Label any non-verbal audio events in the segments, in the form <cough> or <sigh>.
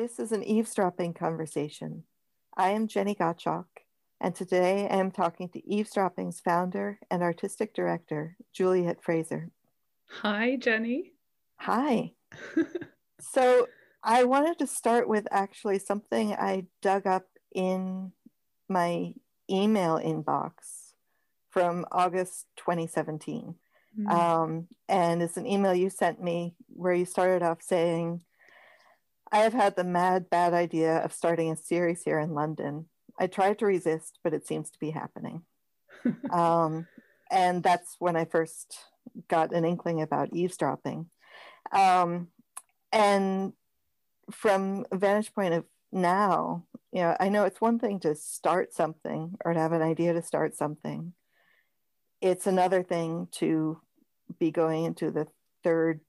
This is an eavesdropping conversation. I am Jennie Gottschalk, and today I am talking to Eavesdropping's founder and artistic director, Juliet Fraser. Hi, Jennie. Hi. <laughs> so, I wanted to start with actually something I dug up in my email inbox from August 2017. Mm-hmm. Um, and it's an email you sent me where you started off saying, I have had the mad, bad idea of starting a series here in London. I tried to resist, but it seems to be happening. <laughs> um, and that's when I first got an inkling about eavesdropping. Um, and from a vantage point of now, you know, I know it's one thing to start something or to have an idea to start something. It's another thing to be going into the third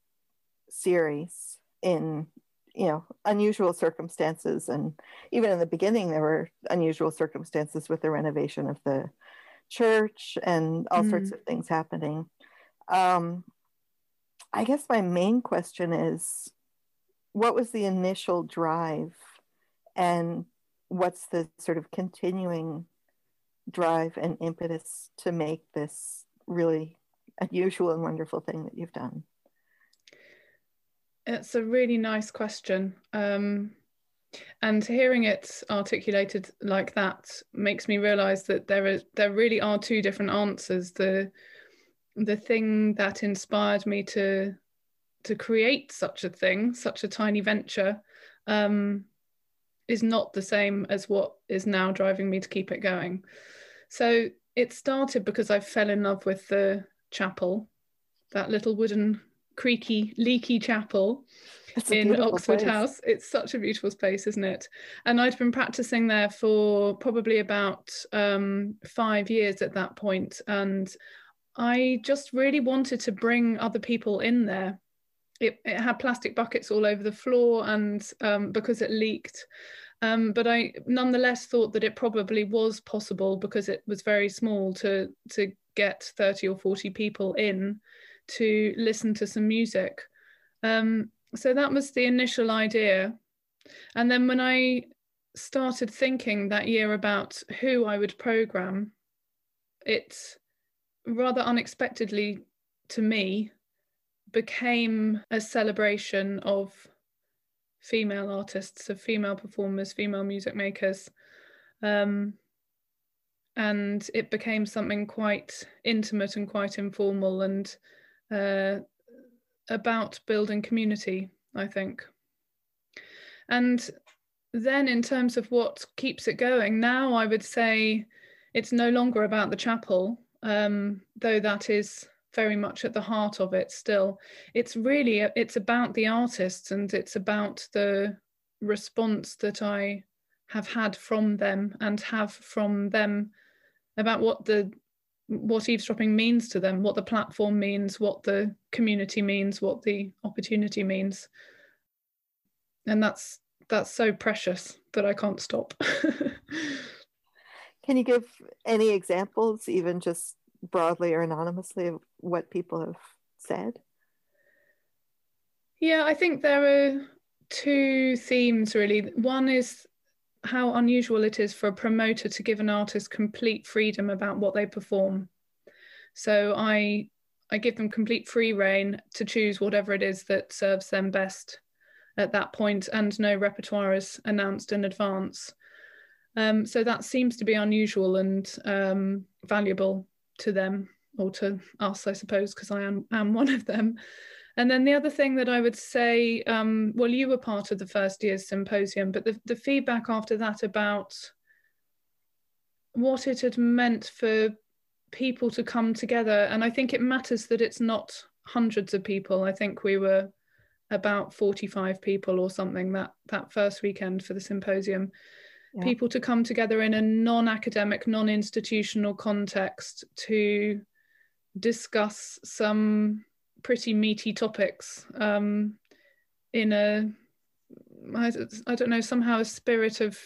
series in you know unusual circumstances and even in the beginning there were unusual circumstances with the renovation of the church and all mm. sorts of things happening um, i guess my main question is what was the initial drive and what's the sort of continuing drive and impetus to make this really unusual and wonderful thing that you've done it's a really nice question. Um, and hearing it articulated like that makes me realize that there is there really are two different answers. The the thing that inspired me to to create such a thing, such a tiny venture, um, is not the same as what is now driving me to keep it going. So it started because I fell in love with the chapel, that little wooden creaky, leaky chapel in Oxford place. House. It's such a beautiful space, isn't it? And I'd been practicing there for probably about um, five years at that point, and I just really wanted to bring other people in there. It, it had plastic buckets all over the floor, and um, because it leaked. Um, but I nonetheless thought that it probably was possible because it was very small to to get 30 or 40 people in to listen to some music. Um, so that was the initial idea. And then when I started thinking that year about who I would program, it rather unexpectedly to me became a celebration of female artists, of female performers, female music makers. Um, and it became something quite intimate and quite informal and uh, about building community, I think. And then, in terms of what keeps it going, now I would say it's no longer about the chapel, um, though that is very much at the heart of it still. It's really it's about the artists and it's about the response that I have had from them and have from them about what the what eavesdropping means to them, what the platform means, what the community means, what the opportunity means. And that's that's so precious that I can't stop. <laughs> Can you give any examples, even just broadly or anonymously, of what people have said? Yeah, I think there are two themes really. One is how unusual it is for a promoter to give an artist complete freedom about what they perform. So I I give them complete free reign to choose whatever it is that serves them best at that point, and no repertoire is announced in advance. Um, so that seems to be unusual and um, valuable to them or to us, I suppose, because I am, am one of them. And then the other thing that I would say, um, well, you were part of the first year's symposium, but the, the feedback after that about what it had meant for people to come together. And I think it matters that it's not hundreds of people. I think we were about 45 people or something that, that first weekend for the symposium. Yeah. People to come together in a non academic, non institutional context to discuss some pretty meaty topics um, in a I, I don't know somehow a spirit of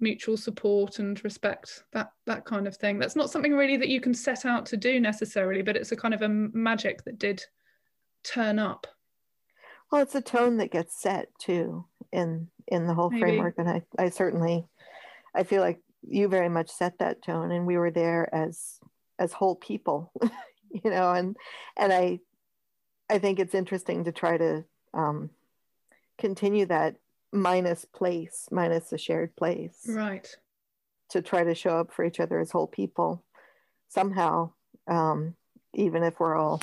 mutual support and respect that that kind of thing that's not something really that you can set out to do necessarily but it's a kind of a magic that did turn up well it's a tone that gets set too in in the whole Maybe. framework and I, I certainly i feel like you very much set that tone and we were there as as whole people <laughs> you know and and i i think it's interesting to try to um continue that minus place minus a shared place. Right. To try to show up for each other as whole people somehow um even if we're all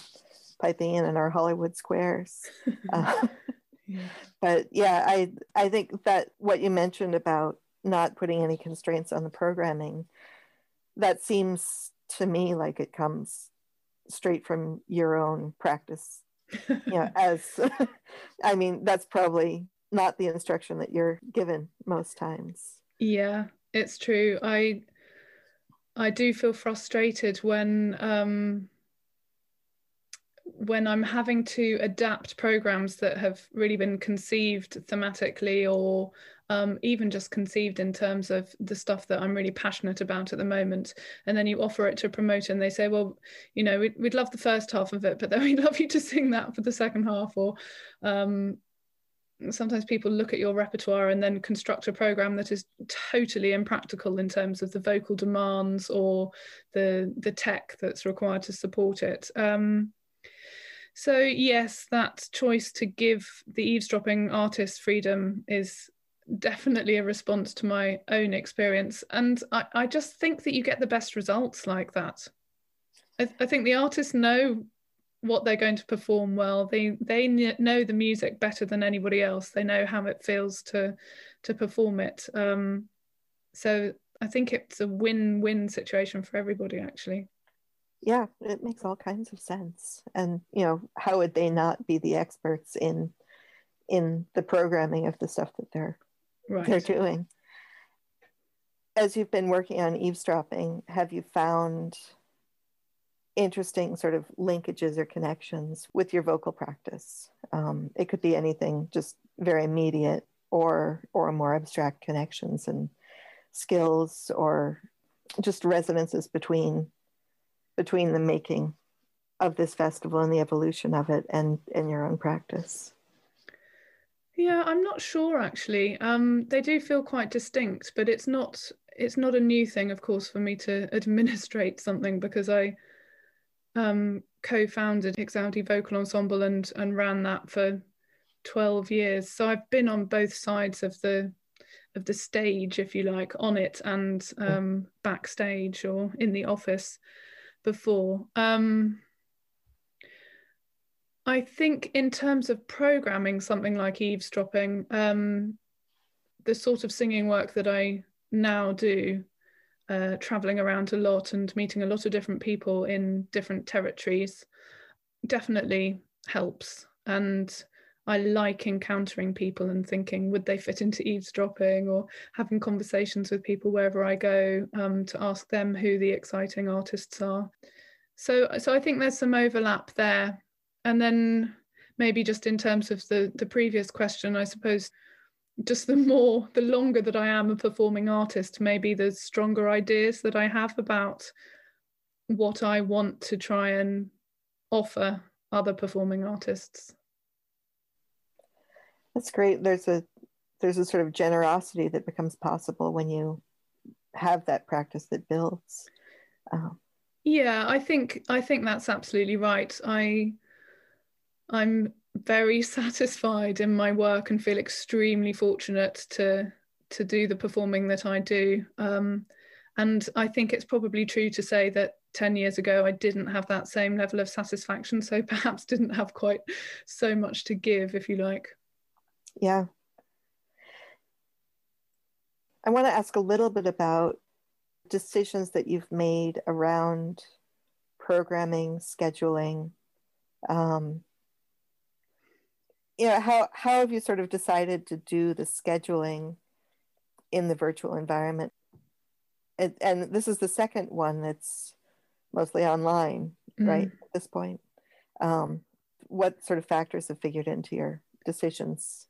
piping in in our hollywood squares. <laughs> Uh, yeah. but yeah i i think that what you mentioned about not putting any constraints on the programming that seems to me like it comes straight from your own practice <laughs> you know as <laughs> i mean that's probably not the instruction that you're given most times. Yeah it's true. I i do feel frustrated when um when I'm having to adapt programs that have really been conceived thematically or um, even just conceived in terms of the stuff that I'm really passionate about at the moment. And then you offer it to a promoter and they say, well, you know, we'd, we'd love the first half of it, but then <laughs> we'd love you to sing that for the second half. Or um, sometimes people look at your repertoire and then construct a program that is totally impractical in terms of the vocal demands or the the tech that's required to support it. Um, so yes, that choice to give the eavesdropping artist freedom is definitely a response to my own experience. And I, I just think that you get the best results like that. I, I think the artists know what they're going to perform well. They they know the music better than anybody else. They know how it feels to to perform it. Um, so I think it's a win-win situation for everybody actually yeah it makes all kinds of sense. And you know how would they not be the experts in in the programming of the stuff that they're right. they're doing? As you've been working on eavesdropping have you found interesting sort of linkages or connections with your vocal practice? Um, it could be anything just very immediate or or more abstract connections and skills or just resonances between between the making of this festival and the evolution of it and and your own practice? Yeah i'm not sure actually. Um, they do feel quite distinct but it's not it's not a new thing of course for me to <laughs> administrate something because i um, co-founded EXAUDI Vocal Ensemble and and ran that for 12 years. So i've been on both sides of the of the stage if you like on it and um, backstage or in the office before. Um, I think in terms of programming something like eavesdropping, um, the sort of singing work that I now do, uh, traveling around a lot and meeting a lot of different people in different territories, definitely helps. And I like encountering people and thinking, would they fit into eavesdropping or having conversations with people wherever I go um, to ask them who the exciting artists are. So, so I think there's some overlap there. And then maybe just in terms of the, the previous question, I suppose just the more, the longer that I am a performing artist, maybe the stronger ideas that I have about what I want to try and offer other performing artists. That's great. There's a there's a sort of generosity that becomes possible when you have that practice that builds. Um, yeah, I think I think that's absolutely right. I I'm very <laughs> satisfied in my work and feel extremely fortunate to to do the performing that I do. Um, and I think it's probably true to say that 10 years ago I didn't have that same level of satisfaction, so <laughs> perhaps didn't have quite so much to give, if you like. Yeah. I want to ask a little bit about decisions that you've made around programming, scheduling. Um, you know, how, how have you sort of decided to do the scheduling in the virtual environment? And, and this is the second one that's mostly online, mm. right, at this point. Um, what sort of factors have figured into your decisions?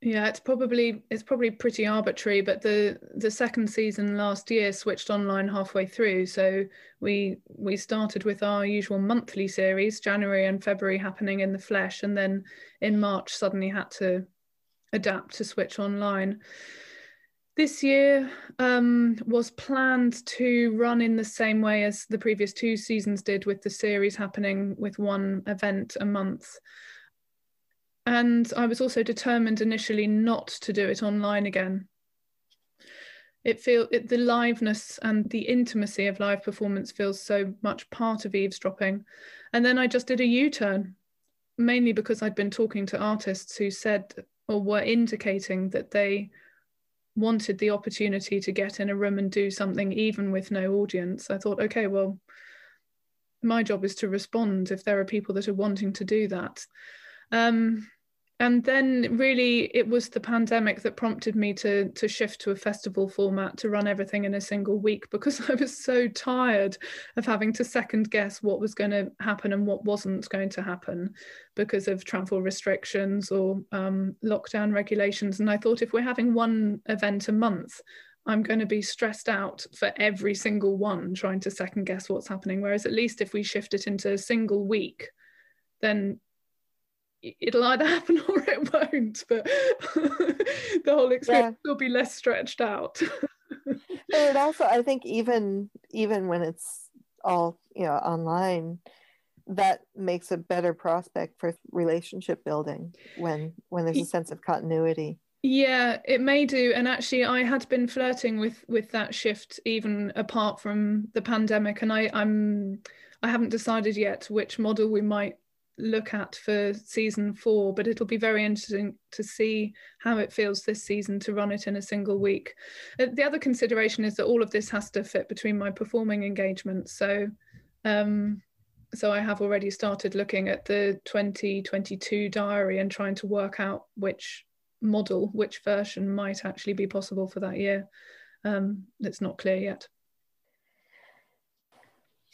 Yeah, it's probably it's probably pretty arbitrary, but the the second season last year switched online halfway through. So we we started with our usual monthly series, January and February happening in the flesh, and then in March suddenly had to adapt to switch online. This year um, was planned to run in the same way as the previous two seasons did, with the series happening with one event a month. And I was also determined initially not to do it online again. It feel it, the liveness and the intimacy of live performance feels so much part of eavesdropping. And then I just did a U-turn, mainly because I'd been talking to artists who said or were indicating that they wanted the opportunity to get in a room and do something even with no audience, I thought, okay, well, my job is to respond if there are people that are wanting to do that. Um, and then really it was the pandemic that prompted me to to shift to a festival format to run everything in a single week because <laughs> I was so tired of having to second guess what was going to happen and what wasn't going to happen because of travel restrictions or um, lockdown regulations. And I thought if we're having one event a month I'm going to be stressed out for every single one trying to second guess what's happening. Whereas at least if we shift it into a single week then it'll either happen <laughs> or it won't but <laughs> the whole experience yeah. will be less stretched out. <laughs> And also i think even even when it's all you know online that makes a better prospect for relationship building when when there's a sense of continuity. Yeah it may do. And actually i had been flirting with with that shift even apart from the pandemic. And i i'm i haven't decided yet which model we might look at for season four, but it'll be very interesting to see how it feels this season to run it in a single week. Uh, the other consideration is that all of this has to fit between my performing engagements. So, um, so I have already started looking at the 2022 diary and trying to work out which model, which version might actually be possible for that year. Um, it's not clear yet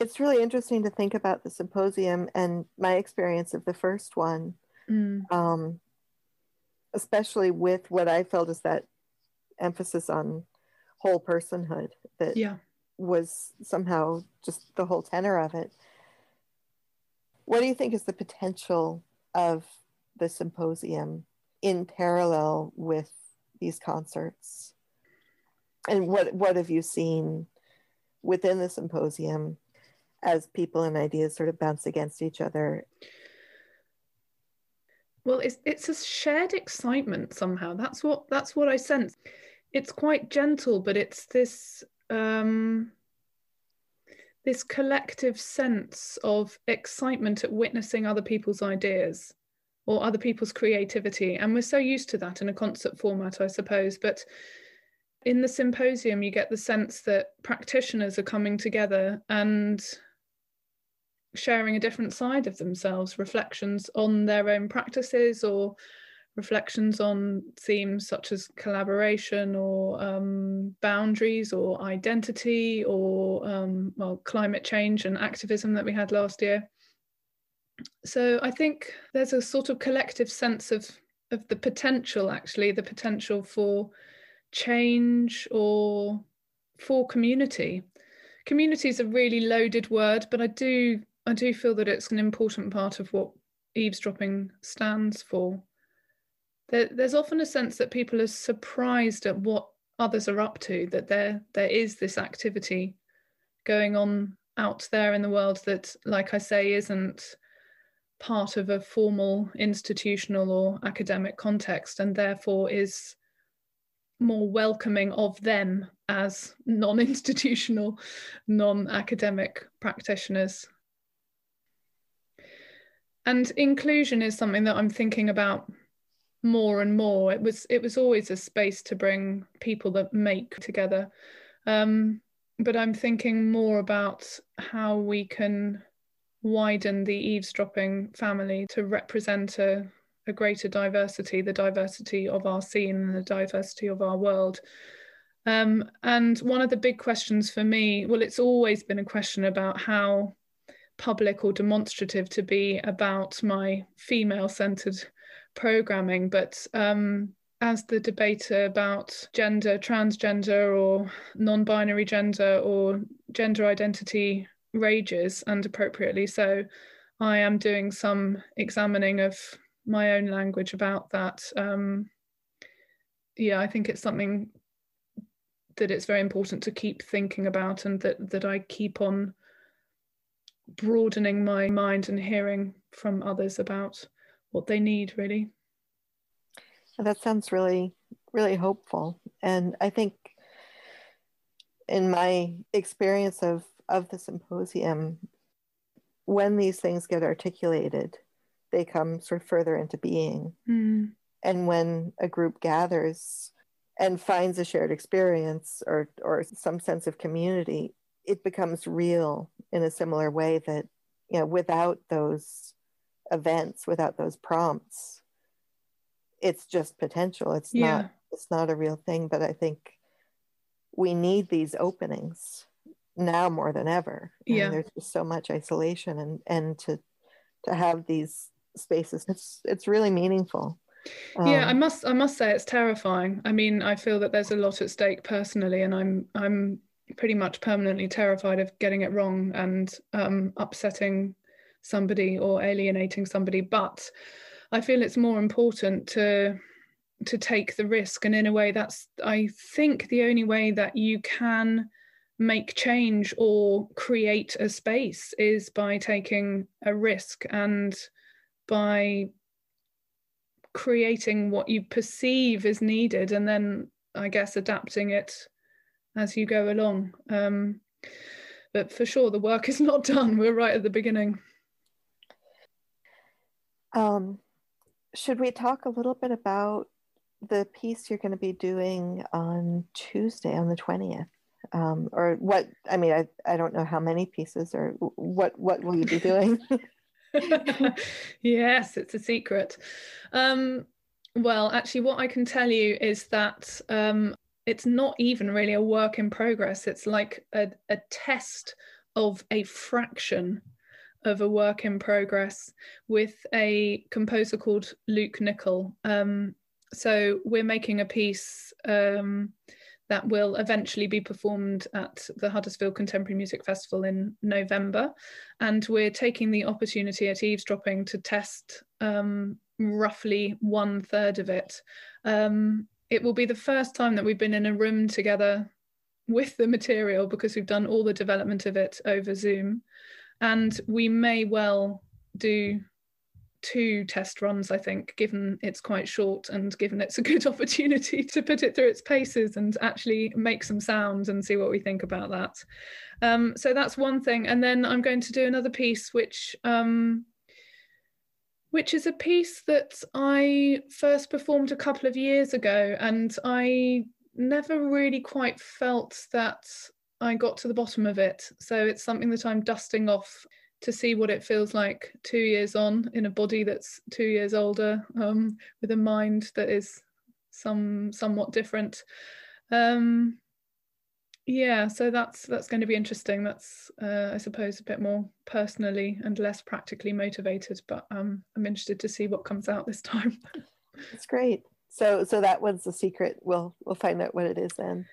it's really interesting to think about the symposium and my experience of the first one, mm. um, especially with what I felt is that emphasis on whole personhood that yeah. was somehow just the whole tenor of it. What do you think is the potential of the symposium in parallel with these concerts? And what what have you seen within the symposium as people and ideas sort of bounce against each other. Well it's it's a shared excitement somehow. That's what that's what i sense. It's quite gentle but it's this um this collective sense of excitement at witnessing other people's ideas or other people's creativity. And we're so used to that in a concert format i suppose. But in the symposium you get the sense that practitioners are coming together and sharing a different side of themselves, reflections on their own practices or reflections on themes such as collaboration or um, boundaries or identity or um, well climate change and activism that we had last year. So I think there's a sort of collective sense of of the potential actually the potential for change or for community. Community is a really loaded word, but I do I do feel that it's an important part of what eavesdropping stands for. There, there's often a sense that people are surprised at what others are up to, that there there is this activity going on out there in the world that, like I say, isn't part of a formal institutional or academic context and therefore is more welcoming of them as non-institutional non-academic practitioners and inclusion is something that i'm thinking about more and more. It was it was always a space to bring people that make together. Um, but i'm thinking more about how we can widen the eavesdropping family to represent a, a greater diversity the diversity of our scene and the diversity of our world. Um, and one of the big questions for me well it's always been a question about how public or demonstrative to be about my female centered programming, but um, as the debate about gender, transgender, or non binary gender, or gender identity rages, and appropriately so, I am doing some examining of my own language about that. Um, yeah, I think it's something that it's very important to keep thinking about and that that I keep on broadening my mind and hearing from others about what they need really. That sounds really really hopeful and I think in my experience of of the symposium when these things get articulated they come sort of further into being mm. and when a group gathers and finds a shared experience or or some sense of community it becomes real in a similar way that you know without those events without those prompts it's just potential. It's yeah. not it's not a real thing but i think we need these openings now more than ever. Yeah. there's just so much isolation and and to to have these spaces it's it's really meaningful. Um, yeah i must i must say it's terrifying. I mean i feel that there's a lot at stake personally and i'm i'm pretty much permanently terrified of getting it wrong and um, upsetting somebody or alienating somebody. But i feel it's more important to to take the risk. And in a way that's i think the only way that you can make change or create a space is by taking a risk and by creating what you perceive is needed and then I guess adapting it as you go along. Um, but for sure, the work is not <laughs> done. We're right at the beginning. Um, should we talk a little bit about the piece you're going to be doing on Tuesday, on the 20th? Um, or what, I mean, I, I don't know how many pieces or what, what will you be doing? <laughs> <laughs> yes, it's a secret. Um, well, actually, what I can tell you is that um, it's not even really a work in progress. It's like a, a test of a fraction of a work in progress with a composer called Luke Nickel. Um, so we're making a piece um, that will eventually be performed at the Huddersfield Contemporary Music Festival in November. And we're taking the opportunity at eavesdropping to test um, roughly one third of it. Um, it will be the first time that we've been in a room together with the material because we've done all the development of it over Zoom. And we may well do two test runs, I think, given it's quite short and given it's a good <laughs> opportunity to put it through its paces and actually make some sounds and see what we think about that. Um, so that's one thing. And then I'm going to do another piece, which um, which is a piece that I first performed a couple of years ago, and I never really quite felt that I got to the bottom of it. So it's something that I'm dusting off to see what it feels like two years on in a body that's two years older, um, with a mind that is some somewhat different. Um, yeah, so that's that's going to be interesting. That's uh, I suppose a bit more personally and less practically motivated, but um, I'm interested to see what comes out this time. <laughs> That's great. So so that was the secret. We'll we'll find out what it is then.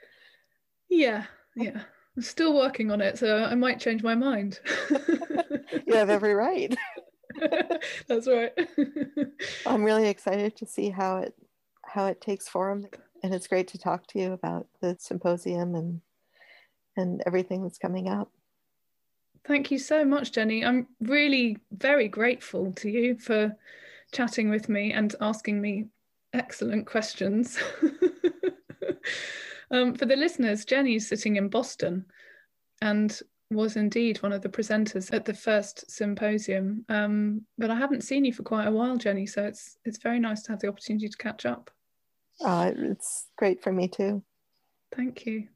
Yeah, yeah. I'm still working on it, so I might change my mind. <laughs> you have every right. <laughs> That's right. I'm really excited to see how it how it takes form, and it's great to talk to you about the symposium and and everything that's coming up. Thank you so much, Jennie. I'm really very grateful to you for chatting with me and asking me excellent questions. <laughs> um, for the listeners, Jennie's sitting in Boston and was indeed one of the presenters at the first symposium. Um, but I haven't seen you for quite a while, Jennie, so it's it's very nice to have the opportunity to catch up. Uh, it's great for me too. Thank you.